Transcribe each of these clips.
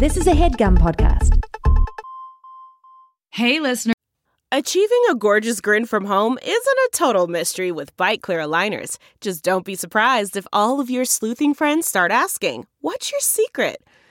This is a headgum podcast. Hey, listener. Achieving a gorgeous grin from home isn't a total mystery with Byte Clear aligners. Just don't be surprised if all of your sleuthing friends start asking, What's your secret?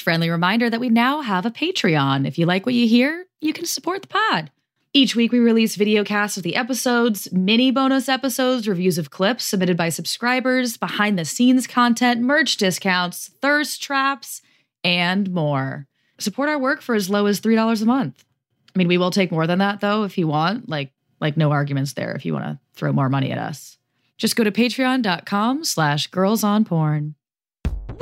Friendly reminder that we now have a Patreon. If you like what you hear, you can support the pod. Each week, we release video casts of the episodes, mini bonus episodes, reviews of clips submitted by subscribers, behind the scenes content, merch discounts, thirst traps, and more. Support our work for as low as $3 a month. I mean, we will take more than that though if you want. Like, like no arguments there if you want to throw more money at us. Just go to patreon.com slash girls on porn.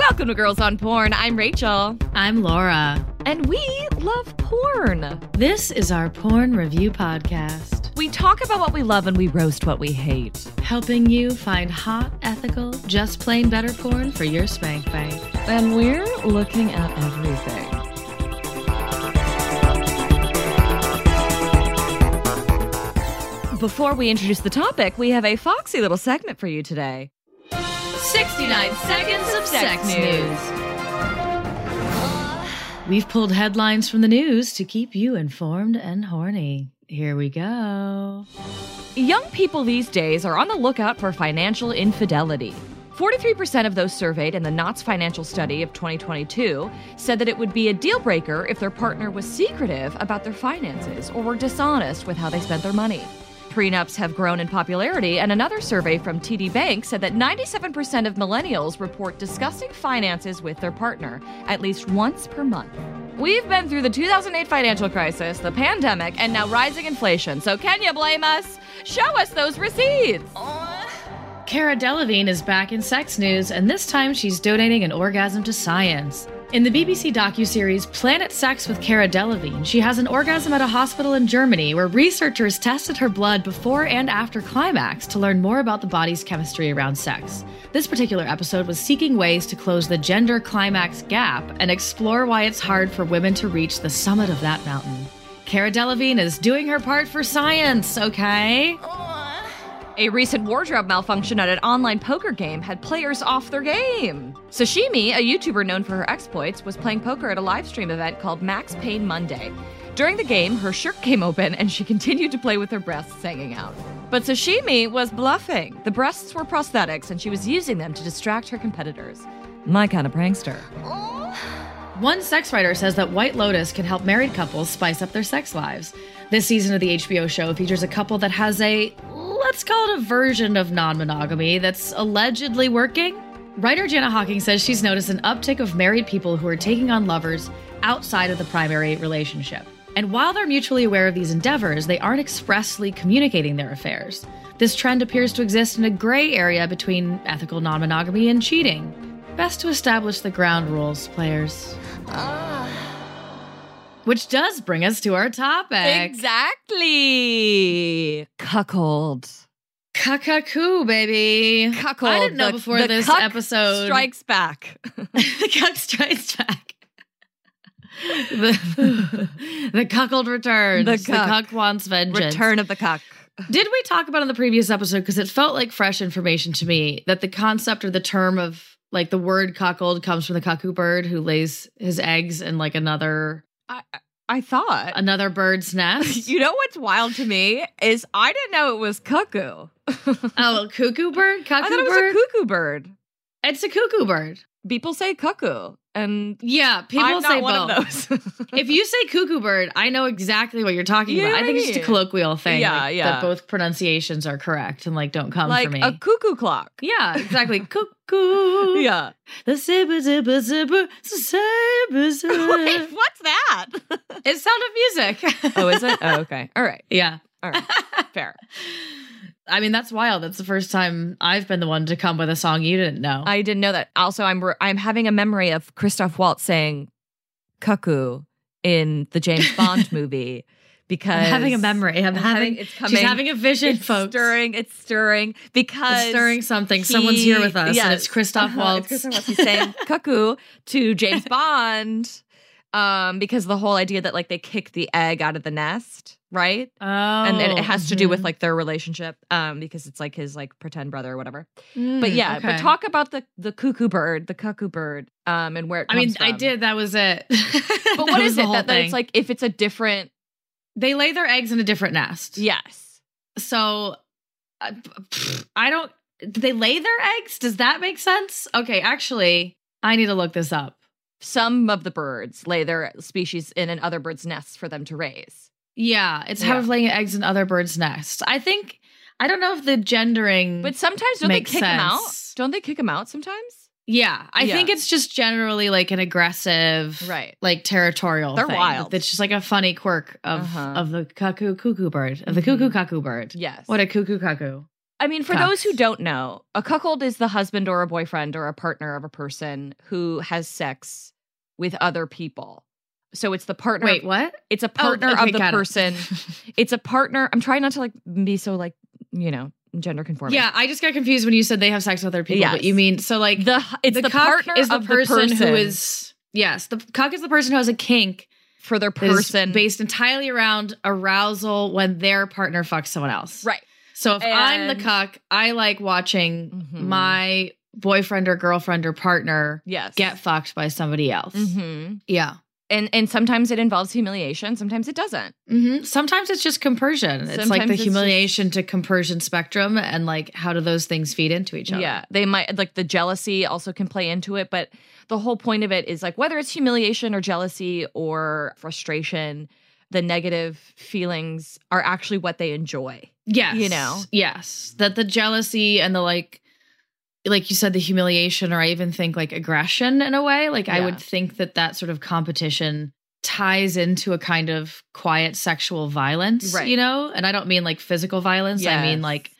Welcome to Girls on Porn. I'm Rachel. I'm Laura. And we love porn. This is our porn review podcast. We talk about what we love and we roast what we hate. Helping you find hot, ethical, just plain better porn for your spank bank. And we're looking at everything. Before we introduce the topic, we have a foxy little segment for you today 69 seconds of sex news. We've pulled headlines from the news to keep you informed and horny. Here we go. Young people these days are on the lookout for financial infidelity. 43% of those surveyed in the Knott's financial study of 2022 said that it would be a deal breaker if their partner was secretive about their finances or were dishonest with how they spent their money. Prenups have grown in popularity, and another survey from TD Bank said that 97% of millennials report discussing finances with their partner at least once per month. We've been through the 2008 financial crisis, the pandemic, and now rising inflation, so can you blame us? Show us those receipts! Cara Delevingne is back in sex news, and this time she's donating an orgasm to science. In the BBC docuseries Planet Sex with Cara Delevingne, she has an orgasm at a hospital in Germany where researchers tested her blood before and after climax to learn more about the body's chemistry around sex. This particular episode was seeking ways to close the gender climax gap and explore why it's hard for women to reach the summit of that mountain. Cara Delevingne is doing her part for science, okay? Oh. A recent wardrobe malfunction at an online poker game had players off their game. Sashimi, a YouTuber known for her exploits, was playing poker at a live stream event called Max Pain Monday. During the game, her shirt came open and she continued to play with her breasts hanging out. But Sashimi was bluffing. The breasts were prosthetics and she was using them to distract her competitors. My kind of prankster. One sex writer says that White Lotus can help married couples spice up their sex lives. This season of the HBO show features a couple that has a, let's call it a version of non monogamy that's allegedly working. Writer Jana Hocking says she's noticed an uptick of married people who are taking on lovers outside of the primary relationship. And while they're mutually aware of these endeavors, they aren't expressly communicating their affairs. This trend appears to exist in a gray area between ethical non monogamy and cheating. Best to establish the ground rules, players. Ah. Which does bring us to our topic. Exactly. Cuckold. Cuckoo, baby. Cuckold. I didn't know The- before the this cuck episode. Strikes back. the cuck strikes back. the, the cuckold returns. The The cuck. cuck, wants vengeance. Return of the cuck. Did we talk about in the previous episode? Because it felt like fresh information to me that the concept or the term of like the word cuckold comes from the cuckoo bird who lays his eggs in like another I, I thought. another bird's nest. You know what's wild to me is I didn't know it was cuckoo. oh, cuckoo bird, cuckoo I thought it was bird. a cuckoo bird. it's a cuckoo bird. People say cuckoo, and Yeah, people I'm say both. if you say cuckoo bird, I know exactly what you're talking You about. I think I it's just a colloquial thing. Yeah, like, yeah. That both pronunciations are correct and like don't come like for me. a cuckoo clock. yeah, exactly. cuckoo. Yeah. The zipper zipper zipper zipper zipper. Wait, what's that? It's sound of music. oh, is it? Oh, okay. All right. yeah. All right. Fair. I mean, that's wild. That's the first time I've been the one to come with a song you didn't know. I didn't know that. Also, I'm re- I'm having a memory of Christoph Waltz saying "cuckoo" in the James Bond movie because I'm having a memory. I'm having. it's coming. She's having a vision, it's folks. stirring. It's stirring because It's stirring something. he- Someone's here with us, and yes, it's Christoph uh-huh, Waltz. It's Christoph Waltz. He's saying cuckoo to James Bond um, because the whole idea that like they kick the egg out of the nest, right? Oh, and, and it has to do with mhm. like their relationship um because it's like his like pretend brother or whatever but Mm, yeah okay. but talk about the the cuckoo bird the cuckoo bird um and where it I mean, comes I did. That was it. but what is it that, that it's like if it's a different they lay their eggs in a different nest? yes So, uh, pff, I don't. Do they lay their eggs? Does that make sense? Okay, actually, I need to look this up. Some of the birds lay their species in an other bird's nests for them to raise Yeah, it's Yeah. how of laying eggs in other birds' nests. I think. I don't know if the gendering. but sometimes don't they kick them out don't they kick them out sometimes yeah, I Yeah. think it's just generally like an aggressive, Right. like territorial. They're thing. wild. It's just like a funny quirk of Uh-huh. of the cuckoo cuckoo bird of the Mhm. cuckoo cuckoo bird. yes What a cuckoo cuckoo. I mean, for Cucks. those who don't know, a cuckold is the husband or a boyfriend or a partner of a person who has sex with other people. So it's the partner. Wait, what? It's a oh, partner okay, of the got it. person. It's a partner. I'm trying not to like be so like you know gender conforming. Yeah, I just got confused when you said they have sex with other people. But Yes. you mean so like the it's the, the, cuck partner is the of person, the who is yes, the cuck is the person who has a kink for their person based entirely around arousal when their partner fucks someone else. right. So if I'm the And- cuck, I like watching Mhm. my boyfriend or girlfriend or partner Yes. get fucked by somebody else. hmm Yeah. And and sometimes it involves humiliation. Sometimes it doesn't. hmm Sometimes it's just compersion. It's like the it's humiliation to compersion spectrum, and like how do those things feed into each other? Yeah, they might like the jealousy also can play into it, but the whole point of it is like whether it's humiliation or jealousy or frustration, the negative feelings are actually what they enjoy. Yes. You know? Yes. That the jealousy and the like like you said the humiliation or I even think like aggression in a way, like I would think that that sort of competition ties into a kind of quiet sexual violence, Right. you know? And I don't mean like physical violence. I mean like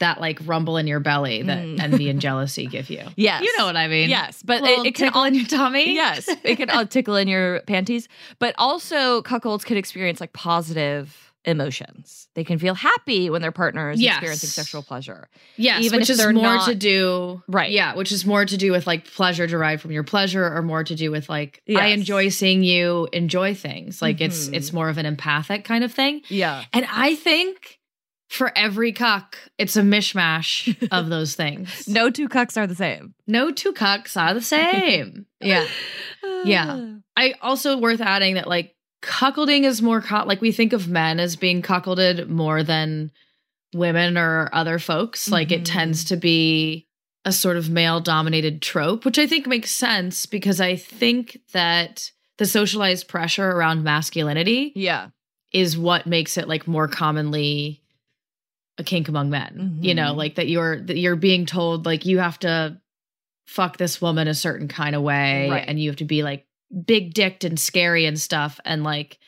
that like rumble in your belly that Mm. envy and jealousy give you. Yes. You know what I mean? Yes, but it, it can tickle all in your tummy. yes, it can all tickle in your panties, but also cuckolds could experience like positive emotions. They can feel happy when their partner is Yes. experiencing sexual pleasure. Yes, even which if is they're more not- to do Right. Yeah, which is more to do with like pleasure derived from your pleasure, or more to do with like I enjoy seeing you enjoy things. Like it's Mhm. it's more of an empathic kind of thing. Yeah. And I think for every cuck, it's a mishmash of those things. No two cucks are the same. no two cucks are the same. yeah. Yeah. I also worth adding that like cuckolding is more co- like we think of men as being cuckolded more than women or other folks. Like it Mhm. tends to be a sort of male dominated trope, which I think makes sense because I think that the socialized pressure around masculinity Yeah. is what makes it like more commonly a kink among men. You know, Mhm. like that you're that you're being told like you have to fuck this woman a certain kind of way Right. and you have to be like big dicked and scary and stuff and like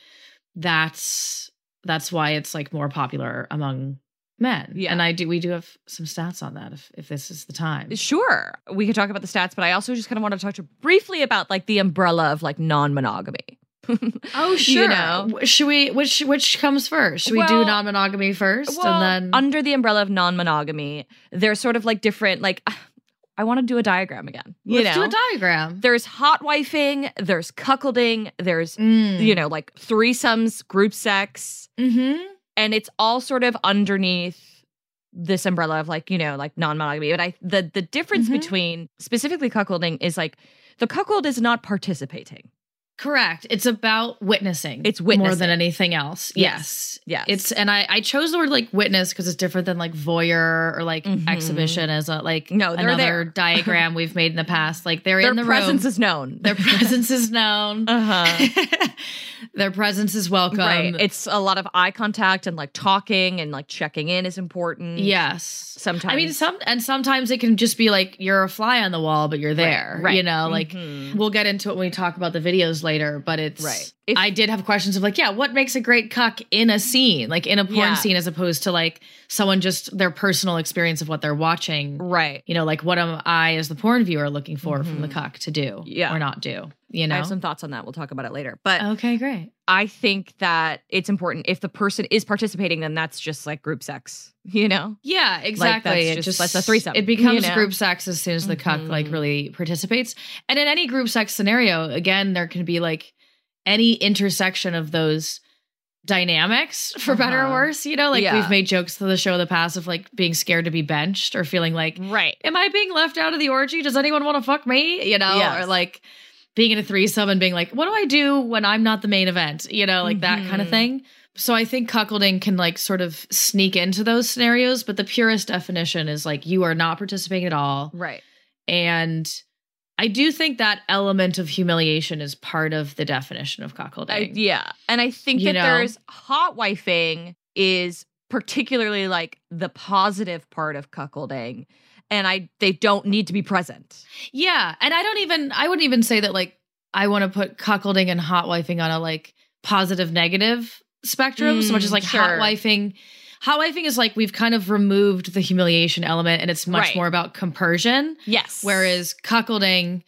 that's that's why it's like more popular among men. Yeah. And I do we do have some stats on that if if this is the time. Sure. We could talk about the stats, but I also just kind of want to talk to briefly about like the umbrella of like non-monogamy. Oh sure. You know. Should we which which comes first? Should we do non-monogamy first Well, and then under the umbrella of non-monogamy, there's sort of like different like I want to do a diagram again. You let's know? do a diagram. There's hot wifing, there's cuckolding, there's Mm. you know like threesomes, group sex, Mhm. and it's all sort of underneath this umbrella of like you know like non-monogamy but i the the difference Mhm. between specifically cuckolding is like the cuckold is not participating Correct. It's about witnessing. It's more than anything else. Yes. Yes. yes It's and I I chose the word like witness because it's different than like voyeur or like Mhm. exhibition as a like No, they're another there. diagram we've made in the past. Like they're their in the presence room. is known Their presence is known. uh-huh Their presence is welcome. right it's a lot of eye contact and like talking and like checking in is important yes. sometimes I mean, some and sometimes it can just be like you're a fly on the wall, but you're there. right You know, like Mhm. we'll get into it when we talk about the videos later. But it's Right. If I did have questions of like, yeah, what makes a great cuck in a scene, like in a porn Yeah. scene, as opposed to like someone just their personal experience of what they're watching. right. You know, like what am I as the porn viewer looking for from the cuck to do Mm-hmm. Yeah. or not do? You know, I have some thoughts on that. We'll talk about it later. But okay, great. I think that it's important if the person is participating, then that's just like group sex, you know? Yeah, exactly. that's it just- that's a threesome, It becomes you know? group sex as soon as the cuck like Mhm. really participates. And in any group sex scenario, again, there can be like any intersection of those dynamics for better or Uh-huh. worse. You know, like Yeah. we've made jokes to the show in the past of like being scared to be benched or feeling like, Right. am I being left out of the orgy? Does anyone want to fuck me? You know, Yes. or like being in a threesome and being like, what do I do when I'm not the main event? You know, like that kind of thing. So I think cuckolding can like sort of sneak into those scenarios, but the purest definition is like you are not participating at all. Right. And I do think that element of humiliation is part of the definition of I, cuckolding. yeah. And I think You that know? there's hot wifing is particularly like the positive part of cuckolding. And I they don't need to be present. Yeah. And I don't even, I wouldn't even say that like I want to put cuckolding and hot wifing on a like positive negative spectrum so much Mm, as like hot sure. Wifing. I think is like we've kind of removed the humiliation element and it's much Right. more about compersion. Yes. Whereas cuckolding,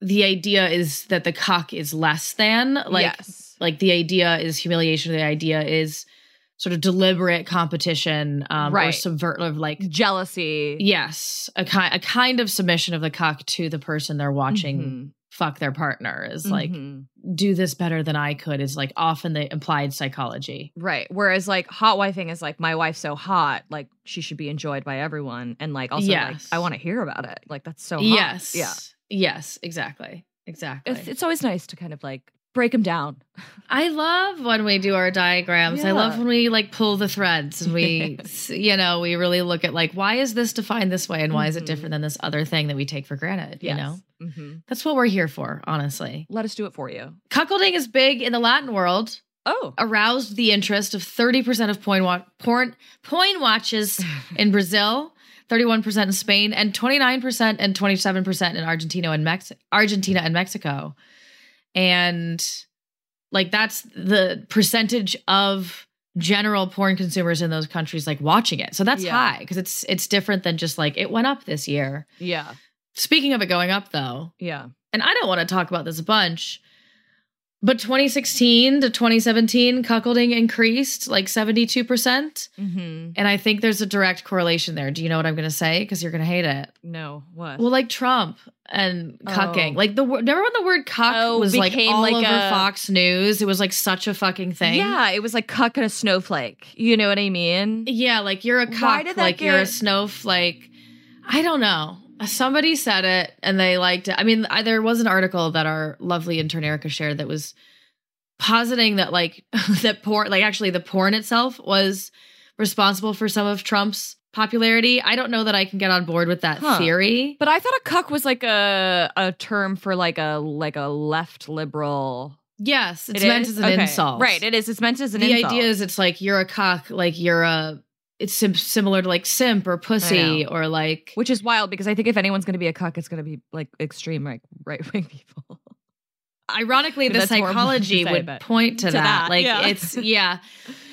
the idea is that the cuck is less than. Like, yes. like the idea is humiliation. The idea is sort of deliberate competition um, or Right. subvertive, like jealousy. yes, a kind a kind of submission of the cuck to the person they're watching Mhm. Fuck their partner is like Mhm. do this better than I could is like often the implied psychology. Right. Whereas like hot wifing is like my wife's so hot, like she should be enjoyed by everyone. And like also like Yes. I want to hear about it. Like that's so hot. Yes. Yeah. Yes. Exactly. Exactly. It's it's always nice to kind of like break them down. I love when we do our diagrams. I love when we like pull the threads and we, you know, we really look at like, why is this defined this way and why is it Mhm. different than this other thing that we take for granted? You know, hmm that's what we're here for, honestly. Let us do it for you. Cuckolding is big in the Latin world, Oh. aroused the interest of 30% of porn, wa- porn, porn watches in Brazil. 31% in Spain and 29% and 27% in Argentina and Mex- Argentina and Mexico. And like that's the percentage of general porn consumers in those countries like watching it. So that's Yeah. high because it's it's different than just like it went up this year. Yeah. Speaking of it going up though, Yeah. and I don't want to talk about this a bunch, but 2016 to 2017 cuckolding increased like 72%. Mm-hmm. And I think there's a direct correlation there. Do you know what I'm going to say? Because you're going to hate it. No. What? Well, like Trump and cucking. Oh. Like the remember when the word cuck Oh, was like all like over a- Fox News? It was like such a fucking thing. yeah, it was like cuck and a snowflake. You know what I mean? Yeah, like you're a cuck. Why did that like you're a snowflake. I don't know. Somebody said it and they liked it. I mean, I, there was an article that our lovely intern Erika shared that was positing that like that porn, like actually the porn itself was responsible for some of Trump's popularity. I don't know that I can get on board with that Huh. theory. But I thought a cuck was like a a term for like a like a left liberal. Yes, it's It meant is? as an Okay. insult. Right. It is. It's meant as an insult. the insult. idea is it's like you're a cock, like you're a. It's sim- similar to like simp or pussy or like which is wild because I think if anyone's going to be a cuck, it's going to be like extreme like right wing people. ironically the That's horrible to psychology say, would point to, to that. that, like yeah. it's yeah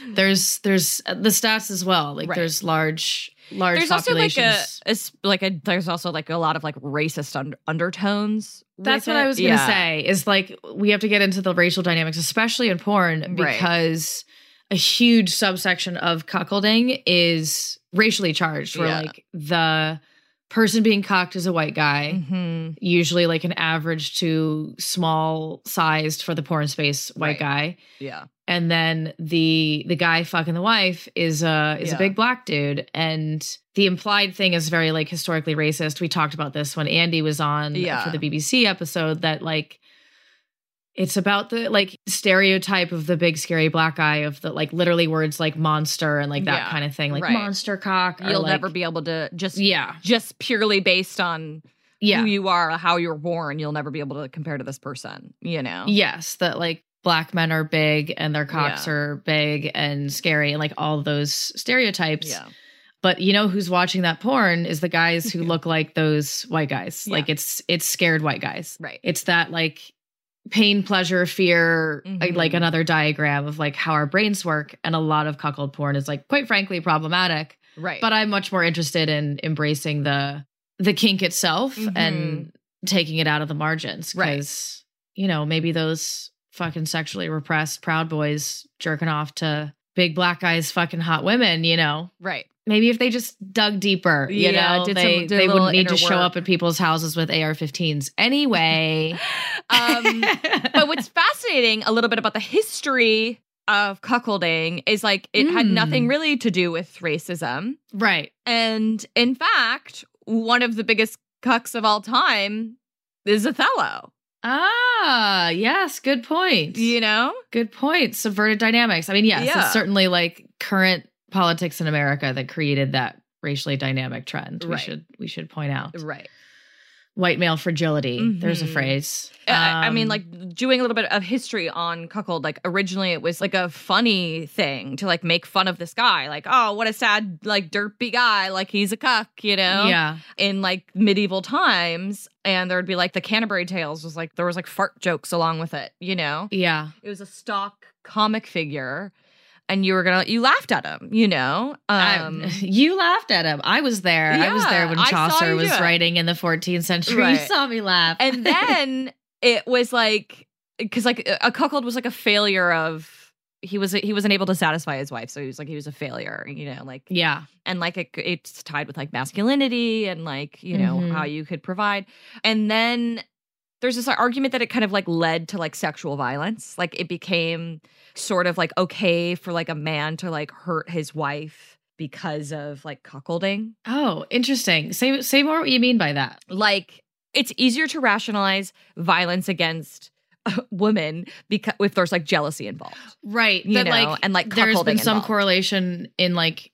there's there's uh, the stats as well like Right. there's large large There's also like a, populations a like a there's also like a lot of like racist un- undertones. that's what it. i was gonna Yeah. say is like we have to get into the racial dynamics especially in porn Right. A huge subsection of cuckolding is racially charged where Yeah. like the person being cocked is a white guy Mhm. usually like an average to small sized for the porn space white Right. guy Yeah. and then the the guy fucking the wife is a is Yeah. a big black dude and the implied thing is very like historically racist we talked about this when andy was on Yeah. for the bbc episode that like it's about the like stereotype of the big scary black guy of the like literally words like monster and like that Yeah. kind of thing like Right. monster cock You'll like- never be able to just yeah just purely based on yeah who you are, how you're born. You'll never be able to compare to this person. You know. Yes, that like black men are big and their cocks Yeah. are big and scary and like all those stereotypes. Yeah. But you know who's watching that porn is the guys who look like those white guys. Yeah. Like it's it's scared white guys. Right. It's that like pain, pleasure, fear, Mhm. like another diagram of like how our brains work. And a lot of cuckold porn is like quite frankly problematic. Right. But I'm much more interested in embracing the the kink itself Mhm. and taking it out of the margins. Right. Because, you know, maybe those fucking sexually repressed proud boys jerking off to big black guys fucking hot women, you know. right. Maybe if they just dug deeper, you Yeah, know, did they, some- they wouldn't need to show work. up at people's houses with AR-15s. Anyway, Um, but what's fascinating a little bit about the history of cuckolding is like it had Mm. nothing really to do with racism. right, And in fact, one of the biggest cucks of all time is Othello. ah, yes, good point. You know? Good point. Subverted dynamics. I mean, yes, Yeah. it's certainly like current politics in America that created that racially dynamic trend. We should we should point out Right. white male fragility. There's a Mhm. phrase. I, I mean, Um, like doing a little bit of history on cuckold. Like originally, it was like a funny thing to like make fun of this guy. Like, oh, what a sad, like derpy guy. Like he's a cuck, you know? yeah, in like medieval times and there would be like the canterbury tales was like there was like fart jokes along with it you know yeah. it was a stock comic figure and you were gonna you laughed at him you know um I, you laughed at him. I was there. I was there when Chaucer was it. writing in the 14th century. Right. You saw me laugh. and then it was like because like a cuckold was like a failure of he was he wasn't able to satisfy his wife so he was like he was a failure you know like yeah, and like it, it's tied with like masculinity and like you know Mhm. how you could provide and then there's this argument that it kind of like led to like sexual violence like it became sort of like okay for like a man to like hurt his wife because of like cuckolding Oh, interesting. Say say more what you mean by that. like it's easier to rationalize violence against women because if there's like jealousy involved Right. you that, know like and like there's been some involved. correlation in like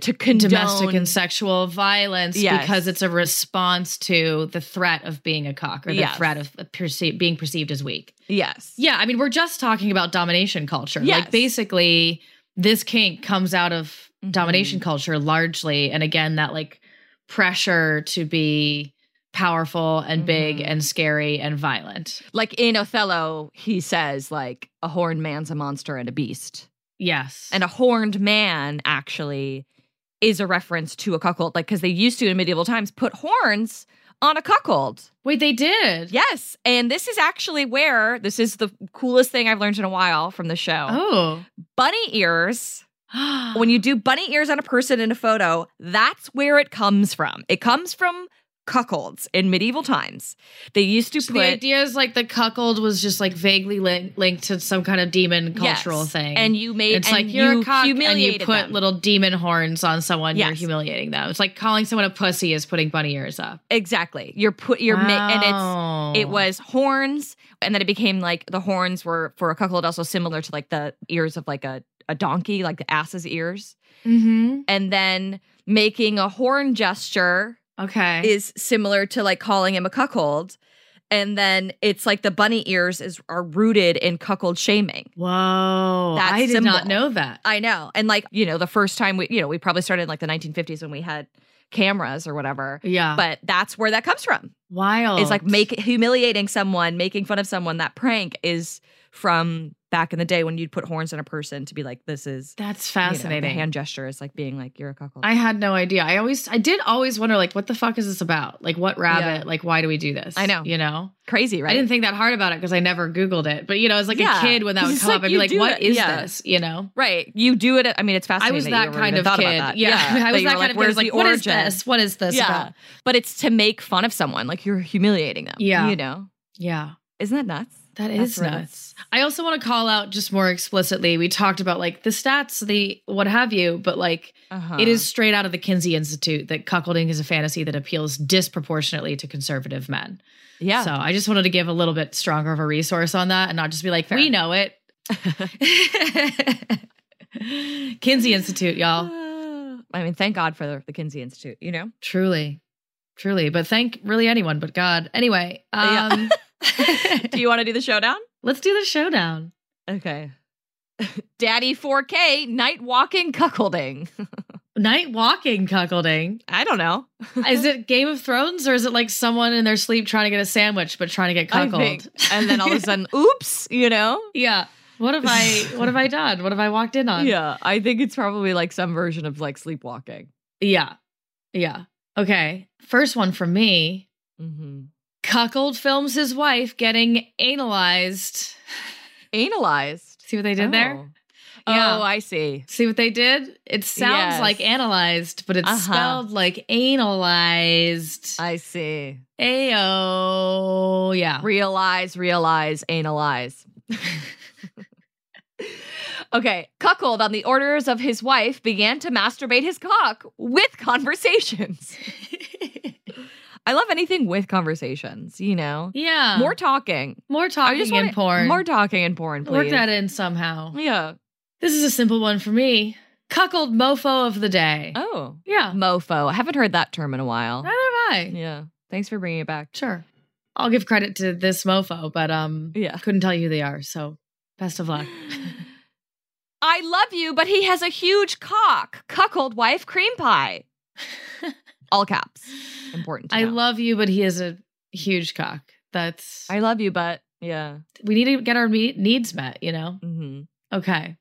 to condone domestic and sexual violence Yes. because it's a response to the threat of being a cock or the Yes. threat of perce- being perceived as weak. yes Yeah, I mean, we're just talking about domination culture. Yes. Like, basically, this kink comes out of Mhm. domination culture largely. And again, that like pressure to be powerful and big Mhm. and scary and violent. like in Othello, he says like a horned man's a monster and a beast. Yes. And a horned man actually is a reference to a cuckold, like because they used to in medieval times put horns on a cuckold. wait, they did. Yes. And this is actually where this is the coolest thing I've learned in a while from the show. Oh. Bunny ears. When you do bunny ears on a person in a photo, that's where it comes from. It comes from cuckolds in medieval times. They used to So put the idea is like the cuckold was just like vaguely lin- linked to some kind of demon cultural Yes. thing. and you made it's like you're you a cock and you put them. little demon horns on someone. You're humiliating them. It's like calling someone a pussy is putting bunny ears up. Exactly. You're put you're ma- and it's it was horns and then it became like the horns were for a cuckold also similar to like the ears of like a a donkey, like the ass's ears. Mm-hmm. And then making a horn gesture Okay. is similar to like calling him a cuckold. And then it's like the bunny ears is are rooted in cuckold shaming. Whoa. That I did not know that. I know. And like, you know, the first time we, you know, we probably started in like the 1950s when we had cameras or whatever. yeah. But that's where that comes from. Wild. Is like make humiliating someone, making fun of someone. That prank is from back in the day when you'd put horns on a person to be like, this is That's you know, fascinating. hand gesture is like being like, you're a cuckold. I had no idea. I always, I did always wonder, like, what the fuck is this about? Like, what rabbit? Yeah. Like, why do we do this? I know. You know? Crazy, right? I didn't think that hard about it because I never Googled it. But, you know, as like Yeah. a kid, when that would come like up, I'd be like, what it. is Yeah. this? You know? right. You do it. I mean, it's fascinating. I was that ever kind of kid. that. Yeah. I was that were kind of kid. I where's was like, the what is origin? this? What is this Yeah. about? But it's to make fun of someone. Like you're humiliating them. Yeah. You know? Yeah. Isn't that nuts? That is nuts. I also want to call out just more explicitly. We talked about like the stats, the what have you, but like Uh-huh. it is straight out of the Kinsey Institute that cuckolding is a fantasy that appeals disproportionately to conservative men. Yeah. So I just wanted to give a little bit stronger of a resource on that and not just be like, Fair. we know it. Kinsey Institute, y'all. I mean, thank God for the, the Kinsey Institute, you know? Truly. Truly. But thank really anyone but God. Anyway, Yeah. do you want to do the showdown? let's do the showdown. Okay. Daddy 4K night walking cuckolding. Night walking cuckolding. I don't know. is it Game of Thrones or is it like someone in their sleep trying to get a sandwich but trying to get cuckolded? And then all of a sudden, oops, you know? yeah. What have I what have I done? What have I walked in on? Yeah, I think it's probably like some version of like sleepwalking. Yeah. Yeah. Okay. First one for me. Mm-hmm. Cuckold films his wife getting analyzed. Analyzed. See what they did there? Oh. Yeah. Oh, I see. See what they did? It sounds Yes. like analyzed, but it's Uh-huh. spelled like analyzed. I see. Ayo. Yeah. Realize, realize, analyze. okay, cuckold on the orders of his wife began to masturbate his cock with conversations. I love anything with conversations, you know? yeah. More talking. more talking I just in want porn. More talking in porn, please. Work that in somehow. Yeah. This is a simple one for me. Cuckold mofo of the day. Oh. Yeah. Mofo. I haven't heard that term in a while. Neither have I. Yeah. Thanks for bringing it back. Sure. I'll give credit to this mofo, but um Yeah. couldn't tell you who they are, so best of luck. I love you, but he has a huge cock. Cuckold wife cream pie. All caps. Important. To I know. love you, but he is a huge cock. That's I love you, but yeah. we need to get our me- needs met, you know? hmm Okay.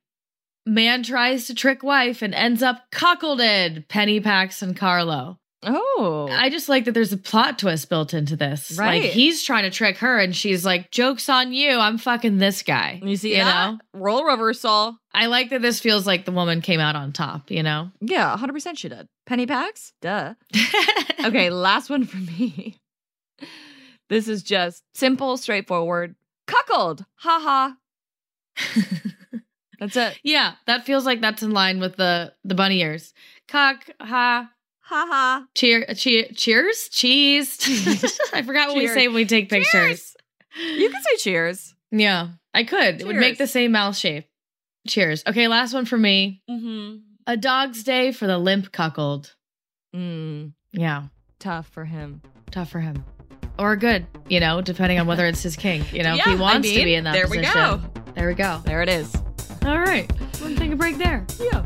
Man tries to trick wife and ends up cuckolded. Penny Pax and Carlo. Oh. I just like that there's a plot twist built into this. Right. Like he's trying to trick her and she's like, Joke's on you. I'm fucking this guy. you see you that? know? Role reversal. I like that this feels like the woman came out on top, you know? Yeah, 100% she did. Penny Pax? Duh. Okay, last one for me. This is just simple, straightforward. Cuckold. Ha ha. That's it. yeah, that feels like that's in line with the the bunny ears. Cock, ha, Ha ha. cheer, cheer, cheers, cheese. I forgot what we say when we take pictures. You can say cheers. Yeah, I could. It would make the same mouth shape. Cheers. Okay, last one for me. Mm-hmm. A dog's day for the limp cuckold. Mm, Yeah, tough for him. tough for him. Or good, you know, depending on whether it's his kink. You know, if Yeah, he I wants to be in that there we go. There we go. There it is. All right. Gonna take a break there. Yeah.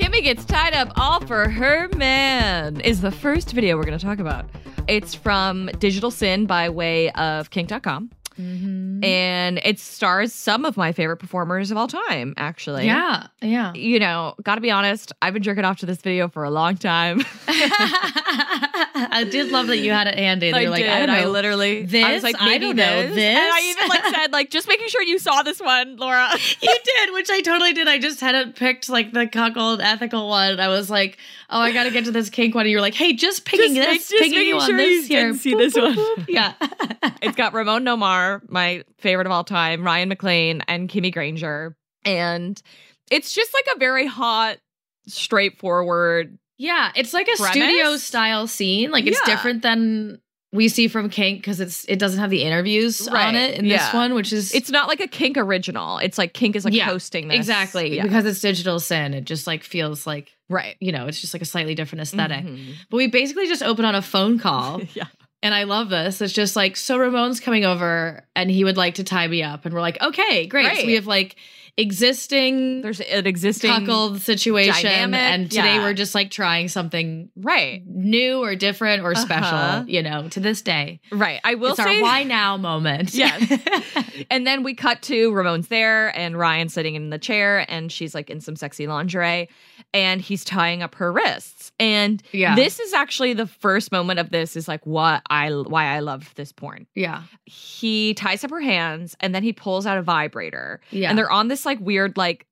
Kimmy gets tied up all for her man is the first video we're going to talk about. It's from Digital Sin by way of kink.com. Mhm. and it stars some of my favorite performers of all time. Actually, yeah, yeah. You know, gotta be honest, I've been jerking off to this video for a long time. I did love that you had it handy. I You're like, did. I, know. literally, I This? was like, I don't know this. this. and I even like said, like, just making sure you saw this one, Laura. you did, which I totally did. I just hadn't picked like the cuckold ethical one. I was like, oh, I got to get to this kink one. And you're like, hey, just picking Just this, just picking making you on sure this you here. can see this one. Yeah. it's got Ramon Nomar, my favorite of all time, Ryan McLane, and Kimmy Granger. And it's just like a very hot, straightforward. Yeah. It's like a Premise? studio style scene. Like it's Yeah. different than we see from kink because it's it doesn't have the interviews on it in Yeah. this one, which is It's not like a kink original. It's like kink is like Yeah, hosting this. exactly Yeah. because it's digital sin. It just like feels like right. you know, it's just like a slightly different esthetic Mhm. But we basically just open on a phone call. yeah. And I love this. It's just like, so Ramon's coming over and he would like to tie me up. And we're like, okay, great. Right. So we have like existing There's an existing cuckold situation. dynamic, And today yeah. we're just like trying something Right. new or different or special, Uh-huh. you know, to this day. Right. I will it's say our why now moment. Yes. and then we cut to Ramon's there and Ryan sitting in the chair and she's like in some sexy lingerie and he's tying up her wrists. And Yeah. this is actually the first moment of this is like what I why I love this porn. yeah. He ties up her hands and then he pulls out a vibrator. Yeah. And they're on this like weird like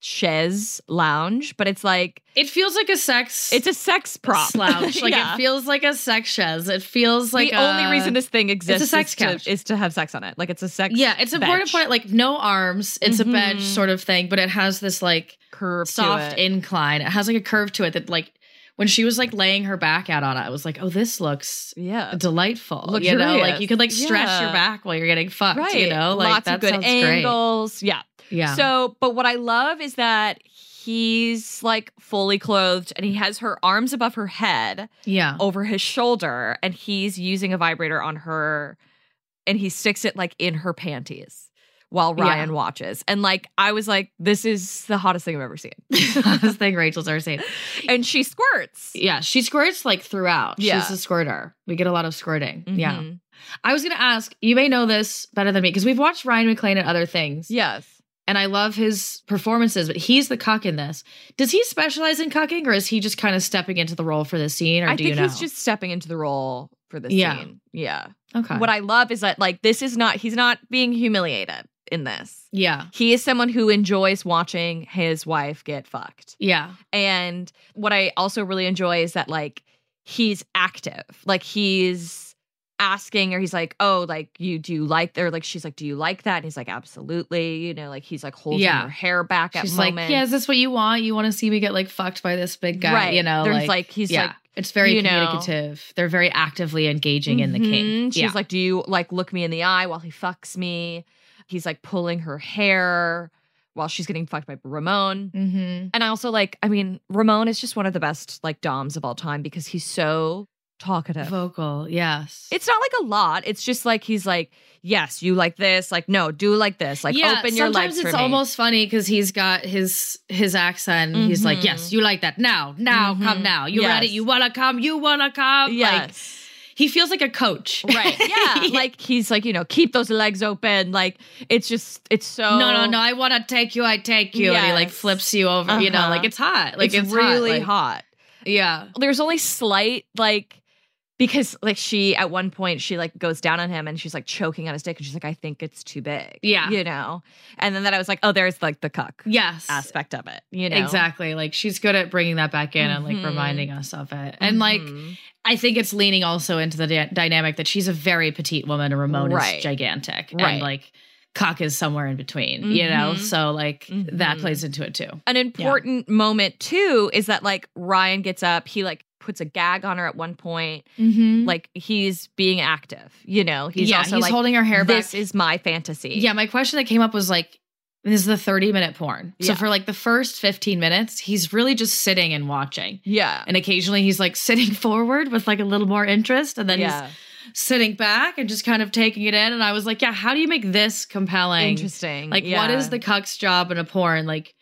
chaise lounge, but it's like it feels like a sex it's a sex prop slouch. Like Yeah. it feels like a sex chaise. It feels like the a- only reason this thing exists a sex is, to, couch. is to have sex on it. Like it's a sex. Yeah, it's important to point like no arms. It's Mhm. a bench sort of thing, but it has this like curve, to soft incline. It has like a curve to it that like when she was like laying her back out on it, I was like, oh, this looks yeah. delightful. You know, like you could like stretch Yeah. your back while you're getting fucked. right. You know, like lots of good angles. Yeah. Yeah. So, but what I love is that he's like fully clothed and he has her arms above her head yeah. over his shoulder and he's using a vibrator on her and he sticks it like in her panties while Yeah. Ryan watches. And like I was like this is the hottest thing I've ever seen. this thing Rachel's ever seen. and she squirts. Yeah, she squirts like throughout. Yeah. She's a squirter. We get a lot of squirting. Yeah. Mhm. I was gonna ask, you may know this better than me, because we've watched Ryan McLane and other things. Yes. and I love his performances, but he's the cuck in this. Does he specialize in cucking, or is he just kind of stepping into the role for this scene, or I do think you know? he's just stepping into the role for this Yeah. scene. Yeah. Okay. What I love is that like this is not he's not being humiliated in this. yeah, He is someone who enjoys watching his wife get fucked. yeah, And what I also really enjoy is that like he's active. Like he's asking or he's like, "Oh, like you do you like or like she's like, "Do you like that?" And he's like, "Absolutely." You know, like he's like holding Yeah. her hair back at She's moments. like, yeah, is this what you want? You want to see me get like fucked by this big guy? Right. You know, There's, like, he's, yeah. like, it's very you know- communicative. They're very actively engaging in the king. Mhm. She's yeah. like, "Do you like look me in the eye while he fucks me?" He's like pulling her hair while she's getting fucked by Ramon. mm-hmm. And I also like, I mean, Ramon is just one of the best like doms of all time because he's so talkative. vocal. Yes, It's not like a lot. It's just like he's like, yes, you like this. Like, no, do like this. Like, yeah, open your sometimes legs it's for me. almost funny because he's got his his accent. He's like. "Yes, you like that now, now, come Mhm. now. You Yes. ready? You wanna come? You wanna come?" Like yes. he feels like a coach, right. Yeah. like he's like, you know, keep those legs open. Like it's just, it's so. no, no, no. I want to take you. I take you. And he like flips you over. You know, Uh-huh. like it's hot. Like it's, it's, really hot. hot. Yeah. There's only slight like because like she at one point she like goes down on him and she's like choking on his dick and she's like, I think it's too big. Yeah. You know? And then that I was like, oh, there's like the cuck Yes. aspect of it. You know? Exactly. Like she's good at bringing that back in and like reminding us of it. And like Mhm. I think it's leaning also into the dy- dynamic that she's a very petite woman and Ramon Right. is gigantic. Right. And like cock is somewhere in between, you know? Mhm. So like that Mhm. plays into it too. An important moment too is that like Ryan gets up, he like puts a gag on her at one point. Mm-hmm. Like he's being active, you know. He's yeah, also he's like holding her hair back. this is my fantasy. Yeah, my question that came up was like, this is the 30 minute porn. So for like the first 15 minutes, he's really just sitting and watching. Yeah. And occasionally he's like sitting forward with like a little more interest. And then yeah. he's sitting back and just kind of taking it in. And I was like, yeah, how do you make this compelling? Interesting. Like, yeah. what is the cuck's job in a porn? Like,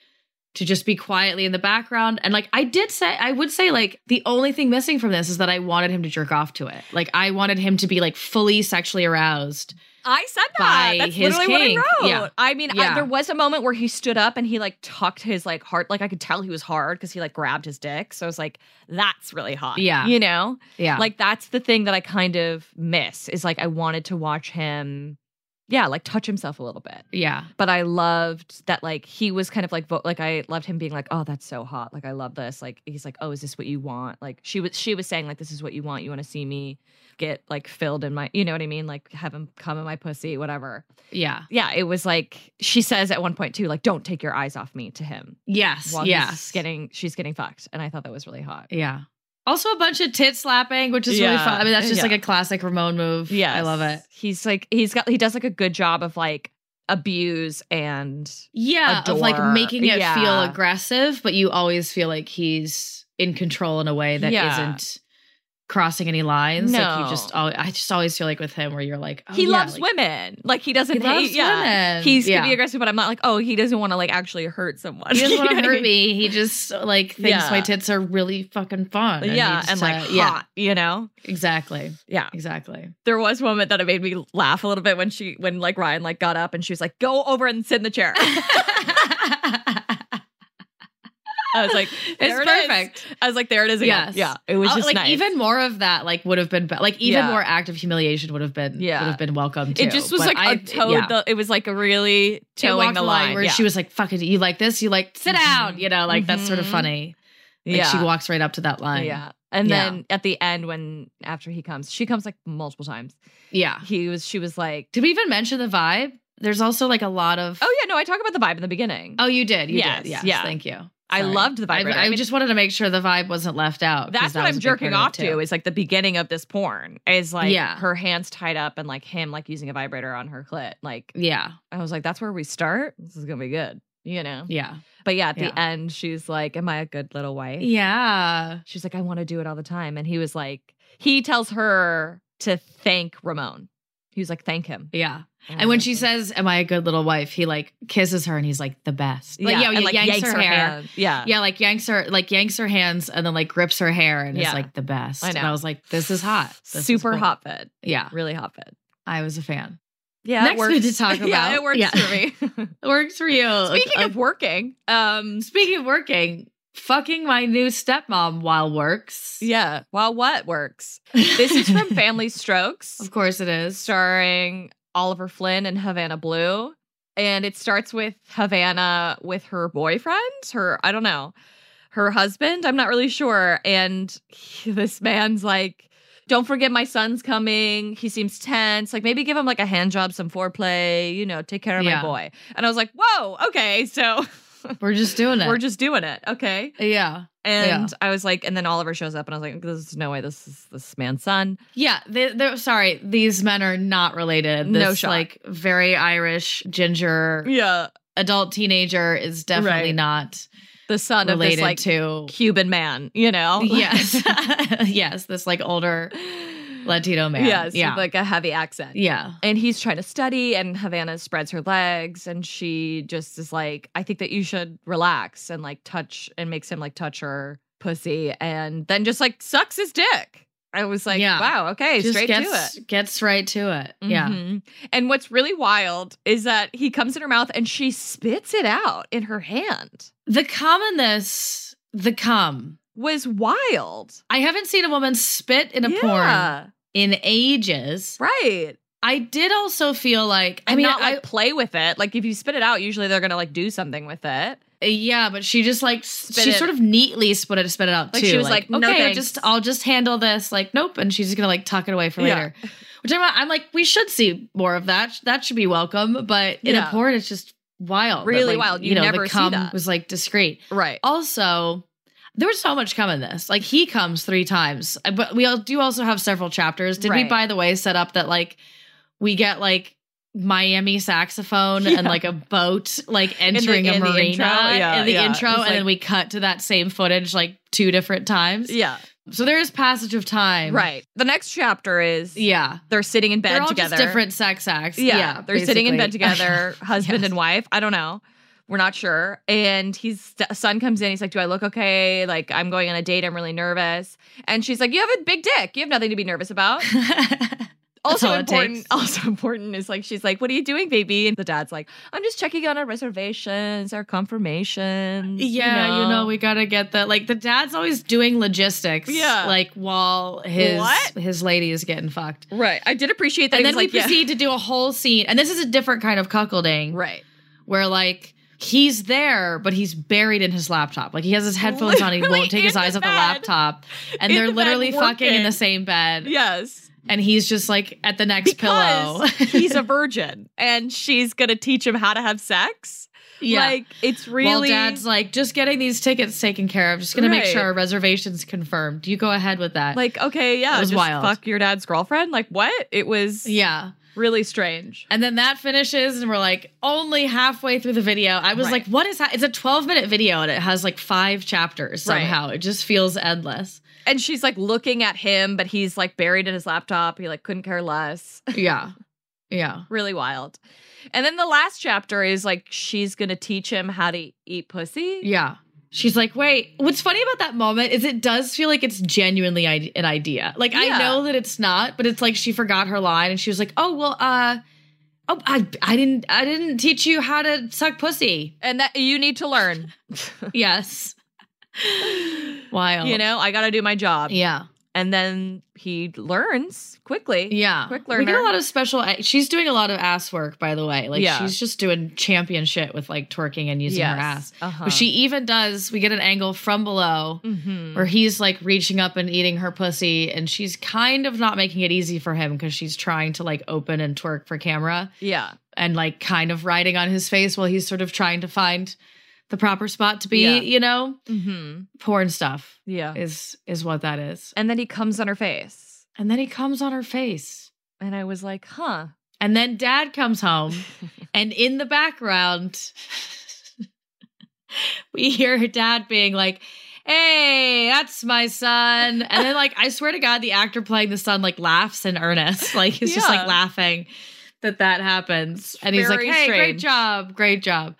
to just be quietly in the background. And like I did say, I would say like the only thing missing from this is that I wanted him to jerk off to it. Like I wanted him to be like fully sexually aroused. I said that. That's literally what I wrote. Yeah. I mean, I, there was a moment where he stood up and he like tucked his like heart. Like I could tell he was hard because he like grabbed his dick. So I was like, that's really hot. Yeah. You know? Yeah. Like that's the thing that I kind of miss is like I wanted to watch him, yeah, like touch himself a little bit. yeah. But I loved that like he was kind of like vo- like I loved him being like, oh, that's so hot. Like I love this. Like he's like, oh, is this what you want? Like she was she was saying like this is what you want. You want to see me get like filled in my, you know what I mean? Like have him come in my pussy, whatever. Yeah. Yeah, it was like she says at one point too, like, don't take your eyes off me to him Yes. while yes. getting she's getting fucked, and I thought that was really hot. Yeah. Also a bunch of tit slapping, which is really fun. I mean, that's just Yeah. like a classic Ramon move. Yeah, I love it. He's like he's got he does like a good job of like abuse and Yeah, of like making it feel aggressive, but you always feel like he's in control in a way that Yeah. not crossing any lines. Like No. you just, al- I just always feel like with him, where you're like, oh, he yeah, loves like- women. Like he doesn't He hate. yeah, women. he's Yeah. can be aggressive, but I'm not like, oh, he doesn't want to like actually hurt someone. He doesn't want to I hurt mean? me. He just like thinks Yeah. my tits are really fucking fun. he yeah, just, and like uh, yeah, hot, you know. exactly, Yeah, exactly. there was one moment that it made me laugh a little bit when she when like Ryan like got up and she was like, go over and sit in the chair. I was like, it's it perfect. I was like, there it is again. Yes. Yeah, it was Oh, just like nice. even more of that like would have been be- like even Yeah. more active humiliation would have been Yeah. would have been welcome too. it just was But like I- a toe. yeah. The, it was like a really towing the line. where yeah. she was like, "Fuck it, you like this? You like sit down?" Mhm. You know, like that's sort of Mhm. funny. Like yeah. she walks right up to that line. Yeah. And Yeah. then at the end, when after he comes, she comes like multiple times. yeah. He was, she was like, Did we even mention the vibe? There's also like a lot of. oh yeah, no, I talk about the vibe in the beginning. Oh, you did. You Yes, did. Yes. yeah. Thank you. I loved the vibrator. I, I just wanted to make sure the vibe wasn't left out. That's that what I'm jerking off to is like the beginning of this porn is like Yeah. her hands tied up and like him like using a vibrator on her clit. Like Yeah. I was like, that's where we start. This is gonna be good, you know. Yeah. But yeah, at the Yeah. end, she's like, "Am I a good little wife?" Yeah. She's like, "I want to do it all the time," and he was like, he tells her to thank Ramon. He was like, "Thank him." Yeah. And when she says, "Am I a good little wife?" he like kisses her and he's like the best. Like, yeah, and, he yanks, her, hair. hand. Yeah, Yeah, like yanks her, like yanks her hands, and then like grips her hair, and Yeah. it's like the best. I And know. I was like, "This is hot, This is super cool. hot fit, Yeah, really hot fit. I was a fan. Yeah, Next we to talk about. yeah, it works yeah. for me. It works for you. Speaking Uh, of working, um, speaking of working, fucking my new stepmom while works. yeah, while what works? This is from Family Strokes. of course it is. starring Oliver Flynn and Havana Bleu. And it starts with Havana with her boyfriend, her, I don't know, her husband. I'm not really sure. And he- this man's like, don't forget my son's coming. He seems tense. Like maybe give him like a hand job, some foreplay, you know, take care of Yeah. my boy. And I was like, whoa, okay. So We're just doing it. we're just doing it. Okay. yeah, And I was like, and then Oliver shows up and I was like, there's no way this is this man's son. yeah. They, they're sorry. These men are not related. This, No shot. Like very Irish ginger Yeah. adult teenager is definitely Right. not The son of this like to. Cuban man, you know? Yes, yes. This like older Latino man. Yes, yeah, with like a heavy accent. yeah. And he's trying to study, and Havana spreads her legs, and she just is like, I think that you should relax and like touch, and makes him like touch her pussy, and then just like sucks his dick. I was like, Yeah. wow, okay, Just straight gets, to it. Gets right to it. Yeah. Mhm. And what's really wild is that he comes in her mouth and she spits it out in her hand. The commonness, the cum. Was wild. I haven't seen a woman spit in a porn Yeah. In ages. Right. I did also feel like I mean, not I, play with it. Like if you spit it out, usually they're gonna like do something with it. yeah, but she just like Spit she it- sort of neatly spit it spit it out Like, too. she was like, "No, okay, I'll just I'll just handle this. Like, nope, and she's just gonna like tuck it away for Yeah. later. Which I'm I'm like, we should see more of that. That should be welcome. But in Yeah. a porn, it's just wild. Really like, wild. You You know, never the see cum that. was like discreet. Right. Also, there was so much cum in this. Like he comes three times, Uh, but we all do also have several chapters. Did we, by the way, set up that like we get like Miami saxophone Yeah. and like a boat like entering in a the marina intro, yeah, in the yeah. intro, and then we cut to that same footage like two different times. Yeah. So there is passage of time. Right. The next chapter is Yeah. they're sitting in bed They're all together. different sex acts. Yeah. Yeah. they're sitting in bed together, husband Yes. and wife. I don't know. We're not sure. And he's son comes in. He's like, "Do I look okay? Like I'm going on a date. I'm really nervous." And she's like, "You have a big dick. You have nothing to be nervous about." also important. Also important is like she's like, "What are you doing, baby?" And the dad's like, "I'm just checking on our reservations, our confirmations." Yeah, you know, we gotta get the like the dad's always doing logistics. Yeah. Like while his What? his lady is getting fucked. right. I did appreciate that. And he then we like, yeah. proceed to do a whole scene. And this is a different kind of cuckolding. Right. Where like he's there, but he's buried in his laptop. Like he has his headphones on, he won't take his eyes off the laptop. And In they're the literally fucking in the same bed. Yes. And he's just like at the next pillow. He's a virgin and she's gonna teach him how to have sex. yeah. Like it's really While dad's like, just getting these tickets taken care of, just gonna make sure our reservation's confirmed. You go ahead with that. like, okay, yeah, It was just wild. fuck your dad's girlfriend. Like what? It was yeah. Really strange. And then that finishes, and we're like only halfway through the video. I was Right. like, what is that? It's a 12 minute video, and it has like five chapters Right. somehow. It just feels endless. And she's like looking at him, but he's like buried in his laptop. He like couldn't care less. Yeah. Yeah. really wild. And then the last chapter is like she's gonna teach him how to eat pussy. Yeah. She's like, wait, what's funny about that moment is it does feel like it's genuinely i- an idea. Like, Yeah. I know that it's not, but it's like she forgot her line and she was like, oh, well, uh, oh, I, I didn't, I didn't teach you how to suck pussy. And that you need to learn. Yes. Wild. you know, I gotta do my job. Yeah. And then he learns quickly. Yeah. Quick learner. We get a lot of special, she's doing a lot of ass work, by the way. Like, Yeah. she's just doing champion shit with like twerking and using her ass. Uh-huh. But she even does, we get an angle from below Mhm. where he's like reaching up and eating her pussy and she's kind of not making it easy for him because she's trying to like open and twerk for camera Yeah. and like kind of riding on his face while he's sort of trying to find the proper spot to be Yeah. you know Mm-hmm. porn stuff Yeah. is is what that is And then he comes on her face. and then he comes on her face And I was like, huh. and then dad comes home and in the background we hear her dad being like hey that's my son and then like i swear to god the actor playing the son like laughs in earnest like he's just like laughing that that happens and he's like hey great job great job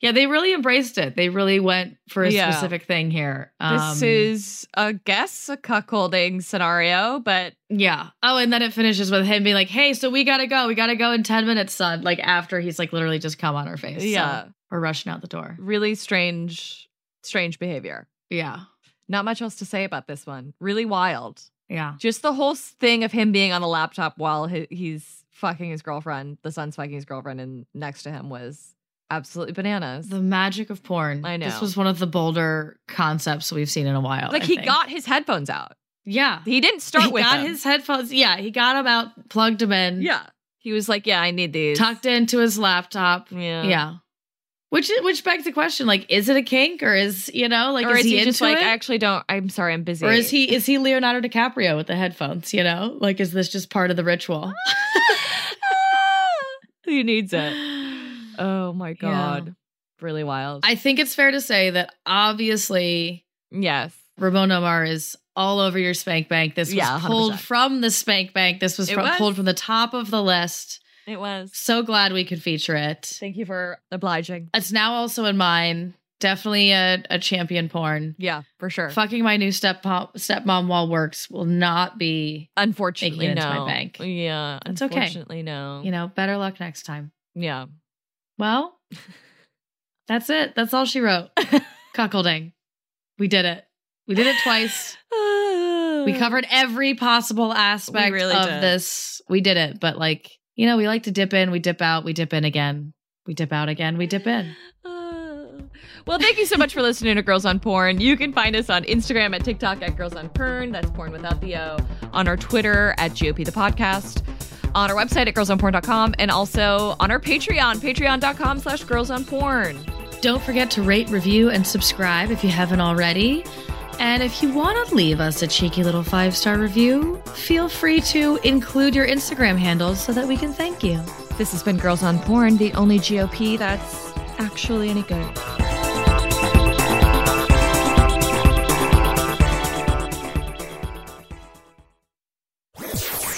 yeah they really embraced it they really went for a Yeah. specific thing here This Um, is, I guess, a cuckolding scenario, but yeah oh and then it finishes with him being like hey so we gotta go we gotta go in 10 minutes son like after he's like literally just come on her face So Yeah. we're rushing out the door really strange, strange behavior. yeah Not much else to say about this one. Really wild. yeah Just the whole thing of him being on a laptop while he, he's fucking his girlfriend, the son's fucking his girlfriend, and next to him was absolutely bananas. The magic of porn. I know. This was one of the bolder concepts we've seen in a while. like I he think. got his headphones out. yeah. He didn't start he with got them. his headphones. Yeah, he got them out, plugged them in. Yeah. He was like, "Yeah, I need these." tucked into his laptop. Yeah. Yeah. Which which begs the question: like, is it a kink, or is you know, like, or is, is he, he, into just like, it? "I actually don't. I'm sorry, I'm busy." or is he is he Leonardo DiCaprio with the headphones? You know, like, is this just part of the ritual? he needs it. Oh my Yeah. god, really wild. I think it's fair to say that obviously yes, Ramon Nomar is all over your spank bank. This was Yeah, pulled from the spank bank. This was, from, was. pulled from the top of the list. it was. So glad we could feature it. Thank you for obliging. It's now also in mine. Definitely a, a champion porn. Yeah, for sure. Fucking my new stepmom, stepmom while works will not be, Unfortunately, no. into my bank. Yeah, It's okay. Unfortunately, no. you know, better luck next time. yeah. Well, that's it. That's all she wrote. Cuckolding. We did it. We did it twice. We covered every possible aspect really of did. this. We did it, but like, you know, we like to dip in, we dip out, we dip in again. We dip out again, we dip in. Well, thank you so much for listening to Girls on Porn. You can find us on Instagram at TikTok at Girls on Porn. That's porn without the O. On our Twitter at GOP the podcast. On our website at girlsonporn.com and also on our Patreon, patreon.com slash girlsonporn. Don't forget to rate, review, and subscribe if you haven't already. And if you want to leave us a cheeky little five star review, feel free to include your Instagram handles so that we can thank you. This has been Girls on Porn, the only GOP that's actually any good.